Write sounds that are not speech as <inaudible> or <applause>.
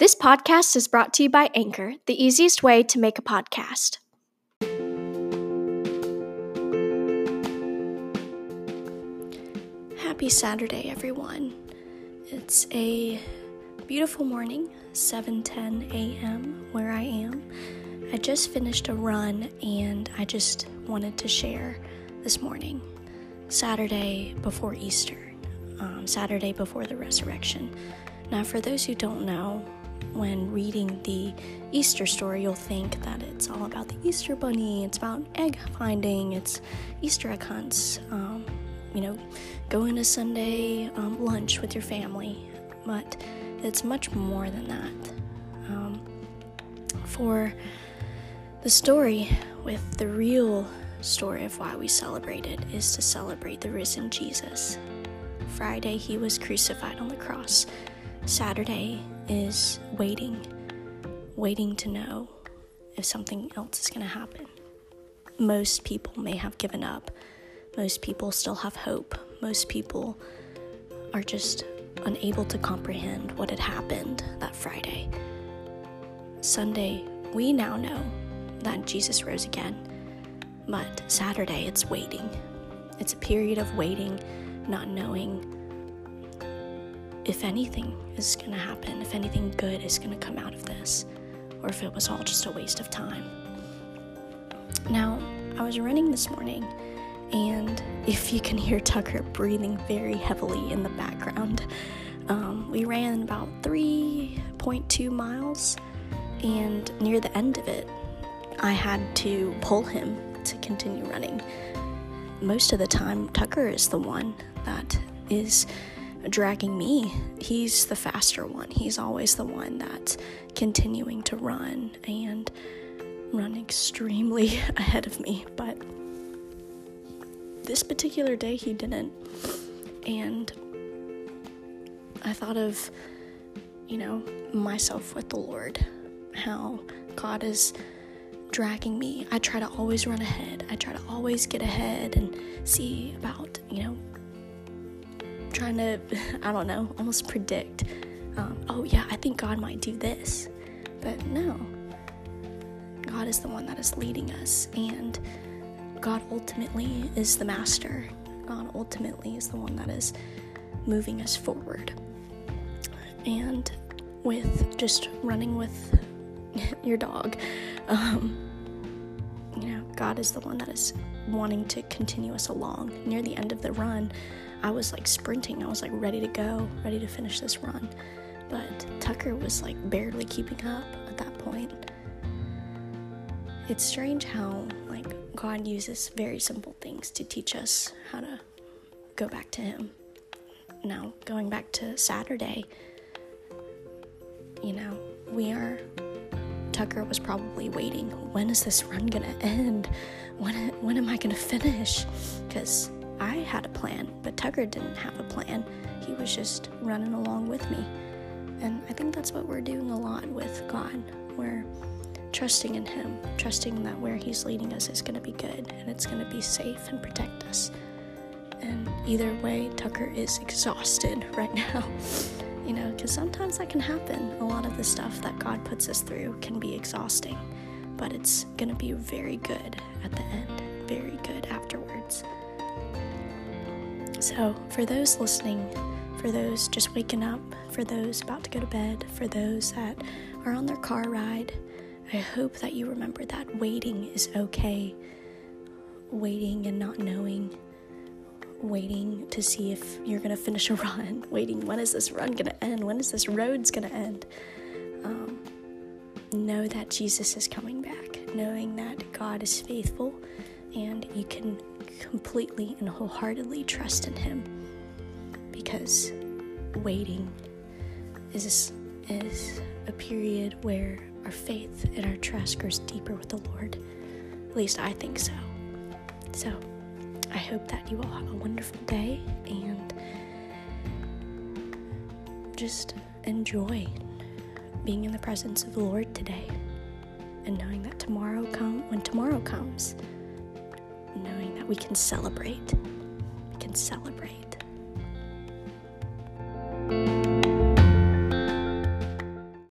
This podcast is brought to you by Anchor, the easiest way to make a podcast. Happy Saturday, everyone. It's a beautiful morning, 7:10 a.m. where I am. I just finished a run and I just wanted to share this morning, Saturday before Easter, um, Saturday before the resurrection. Now, for those who don't know, when reading the Easter story, you'll think that it's all about the Easter bunny, it's about egg finding, it's Easter egg hunts, um, you know, going to Sunday um, lunch with your family. But it's much more than that. Um, for the story with the real story of why we celebrate it is to celebrate the risen Jesus. Friday, he was crucified on the cross. Saturday is waiting, waiting to know if something else is going to happen. Most people may have given up. Most people still have hope. Most people are just unable to comprehend what had happened that Friday. Sunday, we now know that Jesus rose again. But Saturday, it's waiting. It's a period of waiting, not knowing if anything is going to happen, if anything good is going to come out of this, or if it was all just a waste of time. Now, I was running this morning, and if you can hear Tucker breathing very heavily in the background, um, we ran about 3.2 miles, and near the end of it, I had to pull him to continue running. Most of the time, Tucker is the one that is dragging me. He's the faster one. He's always the one that's continuing to run and run extremely <laughs> ahead of me. But this particular day, he didn't. And I thought of, you know, myself with the Lord, how God is dragging me. I try to always run ahead. I try to always get ahead and see about, you know, trying to, <laughs> I don't know, almost predict, um, oh yeah, I think God might do this. But no, God is the one that is leading us, and God ultimately is the master. God ultimately is the one that is moving us forward. And with just running with <laughs> your dog, um, you know, God is the one that is wanting to continue us along. Near the end of the run, I was like sprinting. I was like ready to go, ready to finish this run. But Tucker was like barely keeping up at that point. It's strange how like God uses very simple things to teach us how to go back to him. Now, going back to Saturday, you know, we are Tucker was probably waiting. When is this run gonna end? When when am I gonna finish? Because I had a plan, but Tucker didn't have a plan. He was just running along with me. And I think that's what we're doing a lot with God. We're trusting in Him, trusting that where He's leading us is going to be good and it's going to be safe and protect us. And either way, Tucker is exhausted <laughs> right now. <laughs> you know, because sometimes that can happen. A lot of the stuff that God puts us through can be exhausting, but it's going to be very good at the end, very good afterwards. So, for those listening, for those just waking up, for those about to go to bed, for those that are on their car ride, I hope that you remember that waiting is okay. Waiting and not knowing, waiting to see if you're gonna finish a <laughs> run, waiting when is this run gonna end, when is this road's gonna end. Um, know that Jesus is coming back, knowing that God is faithful, and you can completely and wholeheartedly trust in Him because waiting is, is a period where our faith and our trust grows deeper with the Lord. At least I think so. So I hope that you all have a wonderful day and just enjoy being in the presence of the Lord today and knowing that tomorrow come when tomorrow comes knowing that we can celebrate. We can celebrate